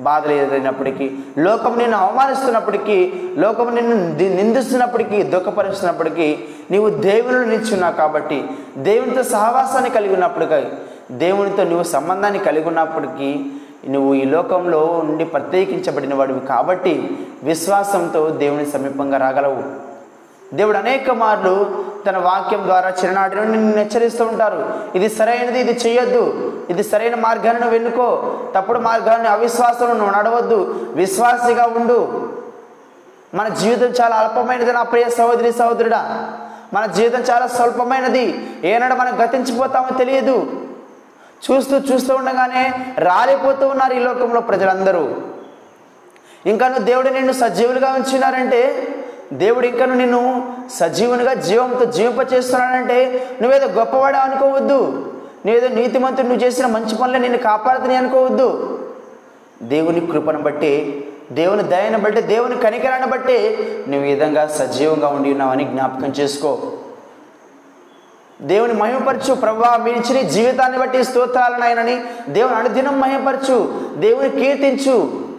బాధలు ఎదురైనప్పటికీ లోకం నిన్ను అవమానిస్తున్నప్పటికీ లోకం నిన్ను నిందిస్తున్నప్పటికీ దుఃఖపరుస్తున్నప్పటికీ నీవు దేవుని నిల్చున్నావు కాబట్టి దేవునితో సహవాసాన్ని కలిగి ఉన్నప్పటికీ దేవునితో నువ్వు సంబంధాన్ని కలిగి ఉన్నప్పటికీ నువ్వు ఈ లోకంలో నుండి ప్రత్యేకించబడిన వాడివి కాబట్టి విశ్వాసంతో దేవుని సమీపంగా రాగలవు. దేవుడు అనేక మార్లు తన వాక్యం ద్వారా చిన్ననాటి నుండి నిన్ను హెచ్చరిస్తూ ఉంటారు. ఇది సరైనది ఇది చేయొద్దు ఇది సరైన మార్గాన్ని నువ్వు ఎన్నుకో. తప్పుడు మార్గాన్ని అవిశ్వాసం నువ్వు నడవద్దు. విశ్వాసిగా ఉండు. మన జీవితం చాలా అల్పమైనది నా ప్రియ సహోదరి సహోదరుడా. మన జీవితం చాలా స్వల్పమైనది. ఏనాడు మనం గతించిపోతామో తెలియదు. చూస్తూ చూస్తూ ఉండగానే రాలిపోతూ ఉన్నారు ఈ లోకంలో ప్రజలందరూ. ఇంకా నువ్వు దేవుడు నిన్ను సజీవులుగా ఉంచినారంటే దేవుడు ఇంకా నిన్ను సజీవునిగా జీవంతో జీవింపచేస్తున్నాడంటే నువ్వేదో గొప్పవాడా అనుకోవద్దు. నువ్వేదో నీతిమంతుడు నువ్వు చేసిన మంచి పనులే నిన్ను కాపాడుతున్నాయి అనుకోవద్దు. దేవుని కృపను బట్టి దేవుని దయను బట్టి దేవుని కనికరాన్ని బట్టి నువ్వు ఈ విధంగా సజీవంగా ఉండి ఉన్నావని జ్ఞాపకం చేసుకో. దేవుని మహిమపరచు ప్రభా మీ ఇచ్చిన జీవితాన్ని బట్టి స్తోత్రాలను ఆయనని దేవుని అనుదినం మహిమపరచు దేవుని కీర్తించు.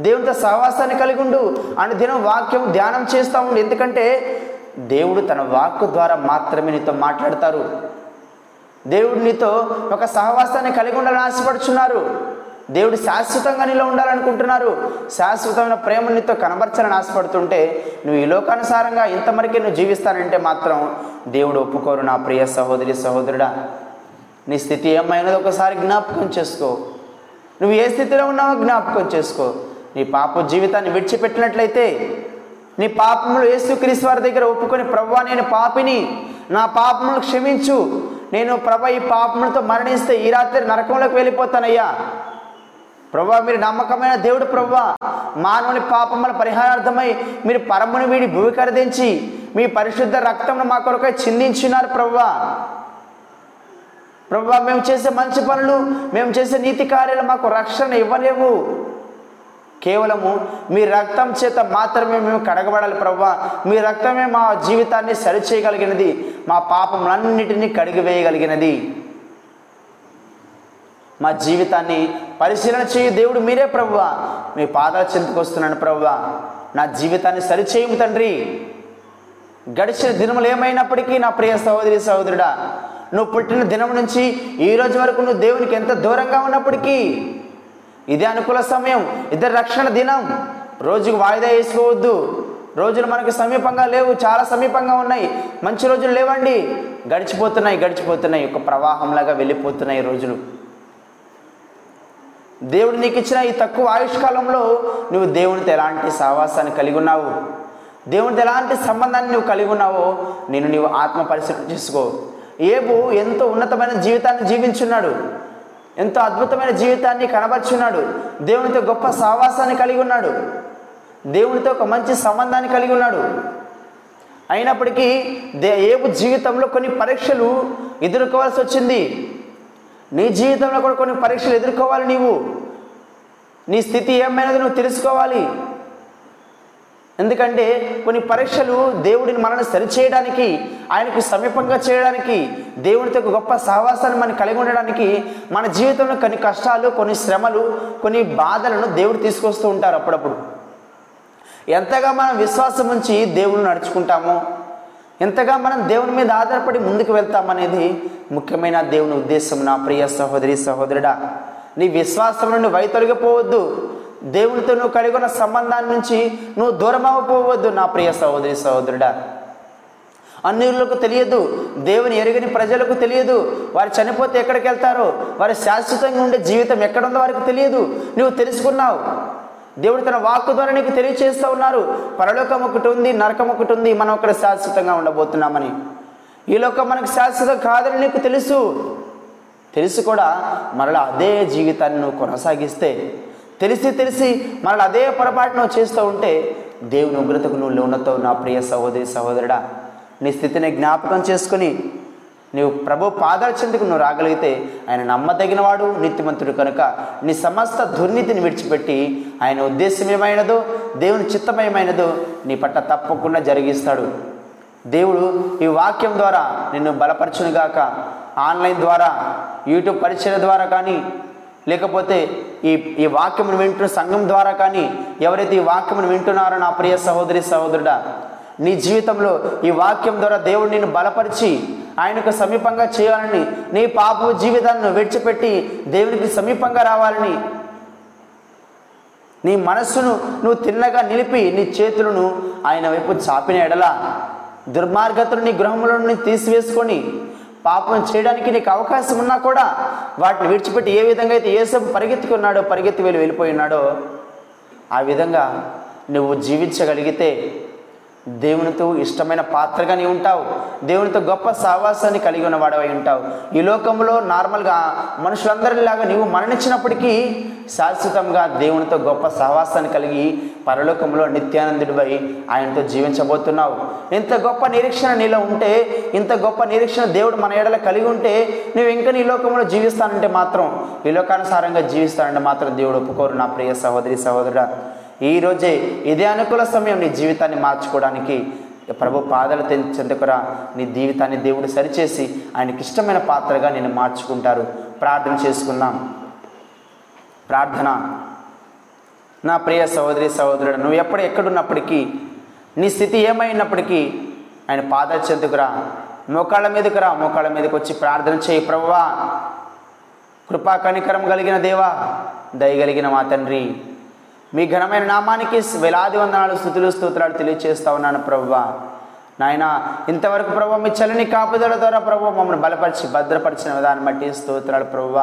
దేవునితో సహవాసాన్ని కలిగి ఉండు. అనుదినం వాక్యం ధ్యానం చేస్తూ ఉండు. ఎందుకంటే దేవుడు తన వాక్కు ద్వారా మాత్రమే నీతో మాట్లాడతారు. దేవుడు నీతో ఒక సహవాసాన్ని కలిగి ఉండాలని ఆశపడుచున్నారు. దేవుడు శాశ్వతంగా నీలో ఉండాలనుకుంటున్నారు. శాశ్వతమైన ప్రేమ నీతో కనబరచాలని ఆశపడుతుంటే నువ్వు ఈ లోకానుసారంగా ఇంతవరకే నువ్వు జీవిస్తానంటే మాత్రం దేవుడు ఒప్పుకోరు నా ప్రియ సహోదరి సహోదరుడా. నీ స్థితి ఏమైనదో ఒకసారి జ్ఞాపకం చేసుకో. నువ్వు ఏ స్థితిలో ఉన్నావో జ్ఞాపకం చేసుకో. నీ పాప జీవితాన్ని విడిచిపెట్టినట్లయితే నీ పాపములు యేసుక్రీస్తు వారి దగ్గర ఒప్పుకొని ప్రభా నేను పాపిని నా పాపములు క్షమించు. నేను ప్రభా ఈ పాపములతో మరణిస్తే ఈ రాత్రి నరకంలోకి వెళ్ళిపోతానయ్యా. ప్రభా మీరు నమ్మకమైన దేవుడు ప్రభా. మానవుని పాపముల పరిహారార్థమై మీరు పరముని వీడి భూమికరదించి మీ పరిశుద్ధ రక్తమును మా కొరకై చిందించినారు ప్రభా. ప్రభా మేము చేసే మంచి పనులు మేము చేసే నీతి కార్యాలు మాకు రక్షణ ఇవ్వలేవు. కేవలము మీ రక్తం చేత మాత్రమే మేము కడగబడాలి ప్రభా మీ రక్తమే మా జీవితాన్ని సరిచేయగలిగినది. మా పాపములన్నిటినీ కడిగివేయగలిగినది. మా జీవితాన్ని పరిశీలన చేయు దేవుడు మీరే ప్రభువా మీ పాదాల చెంతకు వస్తున్నాను ప్రభువా నా జీవితాన్ని సరిచేయము తండ్రి. గడిచిన దినములు ఏమైనప్పటికీ నా ప్రియ సహోదరి సహోదరుడా నువ్వు పుట్టిన దినం నుంచి ఈ రోజు వరకు నువ్వు దేవునికి ఎంత దూరంగా ఉన్నప్పటికీ ఇదే అనుకూల సమయం ఇద్దరు రక్షణ దినం. రోజుకు వాయిదా వేసుకోవద్దు. రోజులు మనకు సమీపంగా లేవు చాలా సమీపంగా ఉన్నాయి. మంచి రోజులు లేవండి. గడిచిపోతున్నాయి గడిచిపోతున్నాయి. ఒక ప్రవాహంలాగా వెళ్ళిపోతున్నాయి రోజులు. దేవుడు నీకు ఇచ్చిన ఈ తక్కువ ఆయుష్కాలంలో నువ్వు దేవునితో ఎలాంటి సహవాసాన్ని కలిగి ఉన్నావు? దేవునితో ఎలాంటి సంబంధాన్ని నువ్వు కలిగి ఉన్నావో నేను నీవు ఆత్మ పరిశీలన చేసుకో. ఏబు ఎంతో ఉన్నతమైన జీవితాన్ని జీవించున్నాడు. ఎంతో అద్భుతమైన జీవితాన్ని కనబరుచున్నాడు. దేవునితో గొప్ప సావాసాన్ని కలిగి ఉన్నాడు. దేవునితో ఒక మంచి సంబంధాన్ని కలిగి ఉన్నాడు. అయినప్పటికీ దే ఏపు జీవితంలో కొన్ని పరీక్షలు ఎదుర్కోవాల్సి వచ్చింది. నీ జీవితంలో కూడా కొన్ని పరీక్షలు ఎదుర్కోవాలి నీవు. నీ స్థితి ఏమైనది నువ్వు తెలుసుకోవాలి. ఎందుకంటే కొన్ని పరీక్షలు దేవుడిని మనల్ని సరిచేయడానికి ఆయనకు సమీపంగా చేయడానికి దేవునితో ఒక గొప్ప సహవాసాన్ని మనం కలిగి ఉండడానికి మన జీవితంలో కొన్ని కష్టాలు కొన్ని శ్రమలు కొన్ని బాధలను దేవుడు తీసుకొస్తూ ఉంటారు అప్పుడప్పుడు. ఎంతగా మనం విశ్వాసం ఉంచి దేవుని నడుచుకుంటామో ఎంతగా మనం దేవుని మీద ఆధారపడి ముందుకు వెళ్తామనేది ముఖ్యమైన దేవుని ఉద్దేశం. నా ప్రియ సహోదరి సహోదరుడా నీ విశ్వాసం నుండి వైతొలగిపోవద్దు. దేవునితో నువ్వు కలిగి ఉన్న సంబంధాన్ని నుంచి నువ్వు దూరం నా ప్రియ సహోదరి సహోదరుడా. అన్యులకు తెలియదు దేవుని ఎరుగని ప్రజలకు తెలియదు వారు చనిపోతే ఎక్కడికి వెళ్తారో వారి శాశ్వతంగా ఉండే జీవితం ఎక్కడుందో వారికి తెలియదు. నువ్వు తెలుసుకున్నావు. దేవుడు తన వాక్కు ద్వారా నీకు తెలియచేస్తూ ఉన్నారు. పరలోకం ఒకటి ఉంది నరకం ఒకటి ఉంది మనం అక్కడ శాశ్వతంగా ఉండబోతున్నామని. ఈ లోకం మనకు శాశ్వతం కాదని నీకు తెలుసు. తెలుసు కూడా మరలా అదే జీవితాన్ని నువ్వు కొనసాగిస్తే తెలిసి తెలిసి మనల్ని అదే పొరపాటును చేస్తూ ఉంటే దేవుని ఉగ్రతకు నువ్వు ఉన్నతో నా ప్రియ సహోదరి సహోదరుడా. నీ స్థితిని జ్ఞాపకం చేసుకుని నీవు ప్రభు పాదాల చెందుకు నువ్వు రాగలిగితే ఆయన నమ్మదగినవాడు నీతిమంతుడు కనుక. నీ సమస్త దుర్నీతిని విడిచిపెట్టి ఆయన ఉద్దేశం ఏమైనదో దేవుని చిత్తమయమైనదో నీ పట్ల తప్పకుండా జరిగిస్తాడు. దేవుడు ఈ వాక్యం ద్వారా నిన్ను బలపరచునుగాక. ఆన్లైన్ ద్వారా యూట్యూబ్ పరిచయ ద్వారా కానీ లేకపోతే ఈ ఈ వాక్యమును వింటున్న సంఘం ద్వారా కానీ ఎవరైతే ఈ వాక్యమును వింటున్నారో నా ప్రియ సహోదరి సహోదరుడా నీ జీవితంలో ఈ వాక్యం ద్వారా దేవుడు నిన్ను బలపరిచి ఆయనకు సమీపంగా చేయాలని నీ పాప జీవితాన్ని విడిచిపెట్టి దేవునికి సమీపంగా రావాలని నీ మనస్సును నువ్వు తిన్నగా నిలిపి నీ చేతులను ఆయన వైపు చాపిన ఎడల దుర్మార్గతను నీ గృహంలో నుండి తీసివేసుకొని పాపం చేయడానికి నీకు అవకాశం ఉన్నా కూడా వాటిని విడిచిపెట్టి ఏ విధంగా అయితే ఏసపు పరిగెత్తుకున్నాడో పరిగెత్తి వెళ్ళి వెళ్ళిపోయినాడో ఆ విధంగా నువ్వు జీవించగలిగితే దేవునితో ఇష్టమైన పాత్రగా నీ ఉంటావు. దేవునితో గొప్ప సహవాసాన్ని కలిగి ఉన్న వాడవై ఉంటావు. ఈ లోకంలో నార్మల్గా మనుషులందరిలాగా నీవు మరణించినప్పటికీ శాశ్వతంగా దేవునితో గొప్ప సహవాసాన్ని కలిగి పరలోకంలో నిత్యానందుడిపై ఆయనతో జీవించబోతున్నావు. ఇంత గొప్ప నిరీక్షణ నీలో ఉంటే ఇంత గొప్ప నిరీక్షణ దేవుడు మన ఏడల కలిగి ఉంటే నువ్వు ఇంకా నీ లోకంలో జీవిస్తానంటే మాత్రం ఈ లోకానుసారంగా జీవిస్తానంటే మాత్రం దేవుడు ఒప్పుకోరు నా ప్రియ సహోదరి సహోదరుడా. ఈరోజే ఇదే అనుకూల సమయం నీ జీవితాన్ని మార్చుకోవడానికి ప్రభు పాదలు తె- చెందుకురా. నీ జీవితాన్ని దేవుడు సరిచేసి ఆయనకి ఇష్టమైన పాత్రగా నేను మార్చుకుంటారు. ప్రార్థన చేసుకుందాం. ప్రార్థన. నా ప్రియ సహోదరి సహోదరుడు నువ్వు ఎప్పుడు ఎక్కడున్నప్పటికీ నీ స్థితి ఏమైనప్పటికీ ఆయన పాదలు చెందుకురా. మోకాళ్ళ మీదకు రా మోకాళ్ళ మీదకి వచ్చి ప్రార్థన చేయి ప్రభువా. కృపా కనికరం కలిగిన దేవా దయగలిగిన మా తండ్రి. మీ ఘనమైన నామానికి వేలాది వందనాలు స్థుతులు స్తోత్రాలు తెలియజేస్తా ఉన్నాను ప్రభువా నాయన ఇంతవరకు ప్రభు మీ చలిని కాపుదల ద్వారా ప్రభు మమ్మల్ని బలపరిచి భద్రపరిచిన విధానం బట్టి స్తోత్రాలు ప్రభువ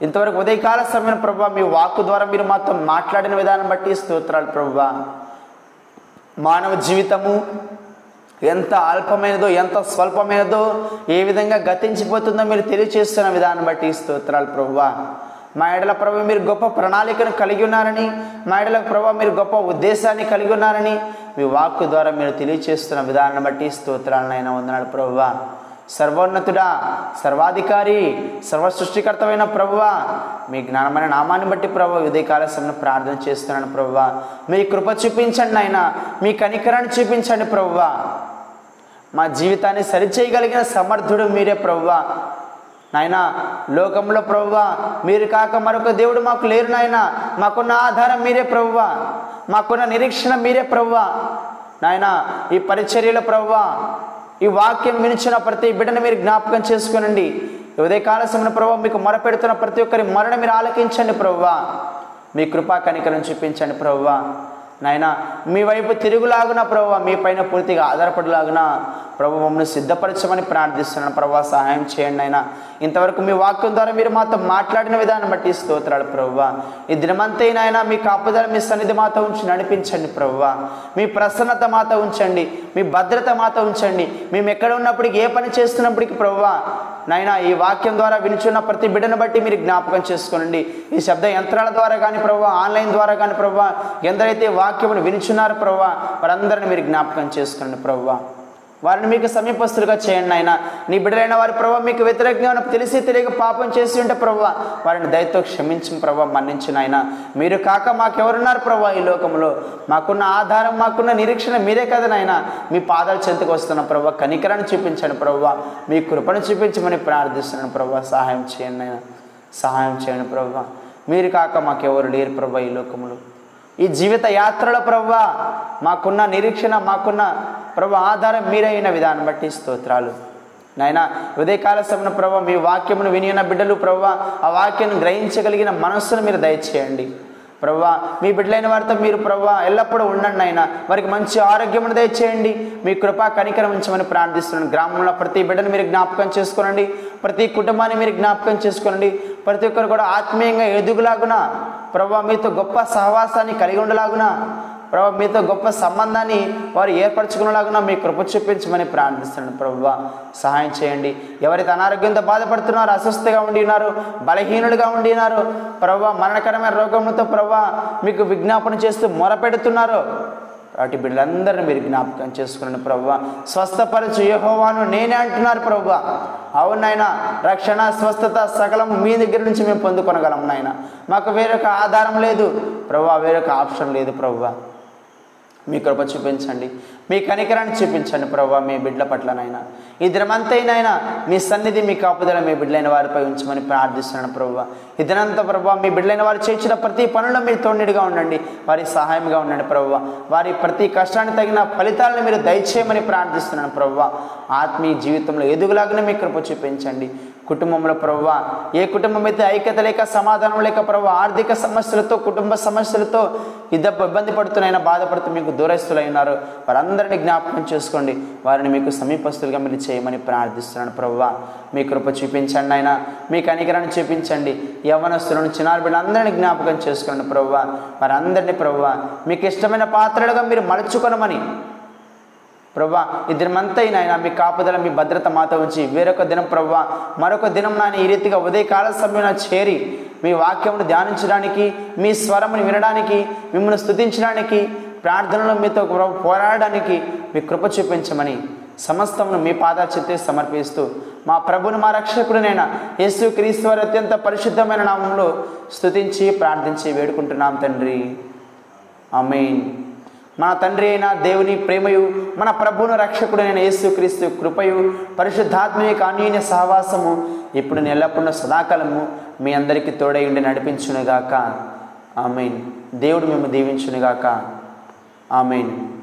ఇంతవరకు ఉదయకాల సమయం ప్రభు మీ వాక్కు ద్వారా మీరు మాతో మాట్లాడిన విధానం బట్టి స్తోత్రాలు ప్రభువా మానవ జీవితము ఎంత అల్పమైనదో ఎంత స్వల్పమైనదో ఏ విధంగా గతించిపోతుందో మీరు తెలియచేస్తున్న విధానం బట్టి స్తోత్రాలు ప్రభువా మా ఎడల ప్రభు మీరు గొప్ప ప్రణాళికను కలిగి ఉన్నారని మా ఎడల ప్రభు మీరు గొప్ప ఉద్దేశాన్ని కలిగి ఉన్నారని మీ వాక్కు ద్వారా మీరు తెలియచేస్తున్న విధానాన్ని బట్టి స్తోత్రాలనైనా వందనాడు ప్రభువా. సర్వోన్నతుడా సర్వాధికారి సర్వ సృష్టికర్తమైన ప్రభువా మీ జ్ఞానమైన నామాన్ని బట్టి ప్రభు ఉదయకాల సమయం ప్రార్థన చేస్తున్నాను ప్రభువా. మీ కృప చూపించండి నాయన మీ కనికరాన్ని చూపించండి ప్రభువా. మా జీవితాన్ని సరిచేయగలిగిన సమర్థుడు మీరే ప్రభువా. నాయన లోకంలో ప్రభువా మీరు కాక మరొక దేవుడు మాకు లేరు నాయన. మాకున్న ఆధారం మీరే ప్రభువా. మాకున్న నిరీక్షణ మీరే ప్రభువా. నాయన ఈ పరిచర్యల ప్రభువా ఈ వాక్యం వినిచిన ప్రతి బిడ్డను మీరు జ్ఞాపకం చేసుకునండి. ఈ ఉదయకాల సమయంలో ప్రభు మీకు మొరపెడుతున్న ప్రతి ఒక్కరి మరణ మీరు ఆలకించండి ప్రభువా. మీ కృపా కనికరం చూపించండి ప్రభువా. నాయన మీ వైపు తిరుగులాగున ప్రభు మీ పైన పూర్తిగా ఆధారపడలాగున ప్రభు మమ్మల్ని సిద్ధపరచమని ప్రార్థిస్తున్నాను. ప్రభు సహాయం చేయండి అయినా ఇంతవరకు మీ వాక్యం ద్వారా మీరు మాతో మాట్లాడిన విధానం బట్టి స్తోత్రాలు ప్రభు ఈ దినమంతైనా మీ కాపుదల మీ సన్నిధి మాతో ఉంచి నడిపించండి ప్రభు మీ ప్రసన్నత మాతో ఉంచండి. మీ భద్రత మాతో ఉంచండి. మేము ఎక్కడ ఉన్నప్పటికీ ఏ పని చేస్తున్నప్పటికీ ప్రభు నాయన ఈ వాక్యం ద్వారా వినిచున్న ప్రతి బిడ్డను బట్టి మీరు జ్ఞాపకం చేసుకోనండి. ఈ శబ్ద యంత్రాల ద్వారా కానీ ప్రభు ఆన్లైన్ ద్వారా కానీ ప్రభు ఎందరైతే వాక్యమును వినిచున్నారో ప్రభు వారందరిని మీరు జ్ఞాపకం చేసుకోండి ప్రభు. వారిని మీకు సమీపస్తులుగా చేయండి ఆయన నీ బిడ్డలైన వారి ప్రభావ మీకు వ్యతిరేకంగా ఉన్న తెలిసి తెలియక పాపం చేసి ఉంటే ప్రభావ వారిని దయతో క్షమించిన ప్రభావ మన్నించిన ఆయన మీరు కాక మాకెవరున్నారు ప్రభావ ఈ లోకంలో? మాకున్న ఆధారం మాకున్న నిరీక్షణ మీరే కదా నాయన. మీ పాదాలు చెంతకు వస్తున్న ప్రభావ కనికరాన్ని చూపించండి ప్రభావ మీ కృపను చూపించమని ప్రార్థిస్తున్నాను ప్రభావ సహాయం చేయండి ఆయన సహాయం చేయండి ప్రభావ మీరు కాక మాకెవరు లేరు ప్రభావ ఈ లోకంలో. ఈ జీవిత యాత్రలో ప్రవ్వా మాకున్న నిరీక్షణ మాకున్న ప్రభు ఆధారం మీరైన విధానం బట్టి స్తోత్రాలు. నాయన ఉదయకాల సమయంలో ప్రభు మీ వాక్యమును వినిన బిడ్డలు ప్రభు ఆ వాక్యాన్ని గ్రహించగలిగిన మనస్సును మీరు దయచేయండి. ప్రవ్వా మీ బిడ్డలైన వారితో మీరు ప్రవ్వా ఎల్లప్పుడూ ఉండండి అయినా వారికి మంచి ఆరోగ్యం దయచేయండి. మీ కృపా కనికరం ఉంచమని ప్రార్థిస్తున్నాను. గ్రామంలో ప్రతి బిడ్డను మీరు జ్ఞాపకం చేసుకోనండి. ప్రతి కుటుంబాన్ని మీరు జ్ఞాపకం చేసుకోనండి. ప్రతి ఒక్కరు కూడా ఆత్మీయంగా ఎదుగులాగున ప్రభా మీతో గొప్ప సహవాసాన్ని కలిగి ఉండలాగున ప్రభు మీతో గొప్ప సంబంధాన్ని వారు ఏర్పరచుకునేలాగున మీ కృప చూపించమని ప్రార్థిస్తున్నాను ప్రభు సహాయం చేయండి. ఎవరైతే అనారోగ్యంతో బాధపడుతున్నారో అస్వస్థగా ఉండి ఉన్నారు బలహీనులుగా ఉండి ఉన్నారు ప్రభు మరణకరమైన రోగములతో ప్రభా మీకు విజ్ఞాపన చేస్తూ మొరపెడుతున్నారు వాటి బిడ్డలందరినీ మీరు జ్ఞాపకం చేసుకున్నాను ప్రభు. స్వస్థపరచు యహోవాను నేనే అంటున్నారు ప్రభు. అవునైనా రక్షణ స్వస్థత సకలం మీ దగ్గర నుంచి మేము పొందుకొనగలం నాయన. మాకు వేరొక ఆధారం లేదు. ప్రభు వేరొక ఆప్షన్ లేదు ప్రభు. మీ కృప చూపించండి. మీ కనికరాన్ని చూపించండి ప్రభావ మీ బిడ్డల పట్లనైనా. ఈ దినమంతైనా మీ సన్నిధి మీ కాపుదల మీ బిడ్డలైన వారిపై ఉంచమని ప్రార్థిస్తున్నాను ప్రభావ ఈ ప్రభావ మీ బిడ్డలైన వారు చేసిన ప్రతి పనుల్లో మీరు తోడిగా ఉండండి. వారి సహాయంగా ఉండండి ప్రభావ వారి ప్రతి కష్టానికి తగిన ఫలితాలను మీరు దయచేయమని ప్రార్థిస్తున్నాను ప్రభావ ఆత్మీయ జీవితంలో ఎదుగులాగానే మీ కృప చూపించండి. కుటుంబంలో ప్రభు. ఏ కుటుంబం అయితే ఐక్యత లేక సమాధానం లేక ప్రభు ఆర్థిక సమస్యలతో కుటుంబ సమస్యలతో ఇద్దరు ఇబ్బంది పడుతున్నాయినా బాధపడుతూ మీకు దూరస్తులైనారు వారందరినీ జ్ఞాపకం చేసుకోండి. వారిని మీకు సమీపస్తులుగా మీరు చేయమని ప్రార్థిస్తున్నాను ప్రభు. మీ కృప చూపించండి ఆయన మీ కనికరాన్ని చూపించండి. యవనస్తులను చిన్నారు బిడ్డలందరినీ జ్ఞాపకం చేసుకోండి ప్రభు. వారందరినీ ప్రభు మీకు ఇష్టమైన పాత్రలుగా మీరు మలుచుకొనమని ప్రభా ఈ దినమంతా నాయన మీ కాపుదల మీ భద్రత మాతో ఉంచి వేరొక దినం ప్రభా మరొక దినం నాని ఈ రీతిగా ఉదయకాల సమయంలో చేరి మీ వాక్యమును ధ్యానించడానికి మీ స్వరమును వినడానికి మిమ్మల్ని స్థుతించడానికి ప్రార్థనలో మీతో పోరాడడానికి మీ కృప చూపించమని సమస్తమును మీ పాదా సమర్పిస్తూ మా ప్రభుని మా రక్షకుడినైనా యేసు క్రీస్తు వారి అత్యంత పరిశుద్ధమైన నామంలో స్థుతించి ప్రార్థించి వేడుకుంటున్నాం తండ్రి. ఆమెన్. మన తండ్రి అయిన దేవుని ప్రేమయు మన ప్రభువును రక్షకుడైన యేసుక్రీస్తు కృపయు పరిశుద్ధాత్మీయ అన్యోన్య సహవాసము ఇప్పుడు ఎల్లప్పుడూ సదాకాలము మీ అందరికీ తోడై ఉండి నడిపించునుగాక. ఆమెన్. దేవుడు మేము దీవించునుగాక. ఆమెన్.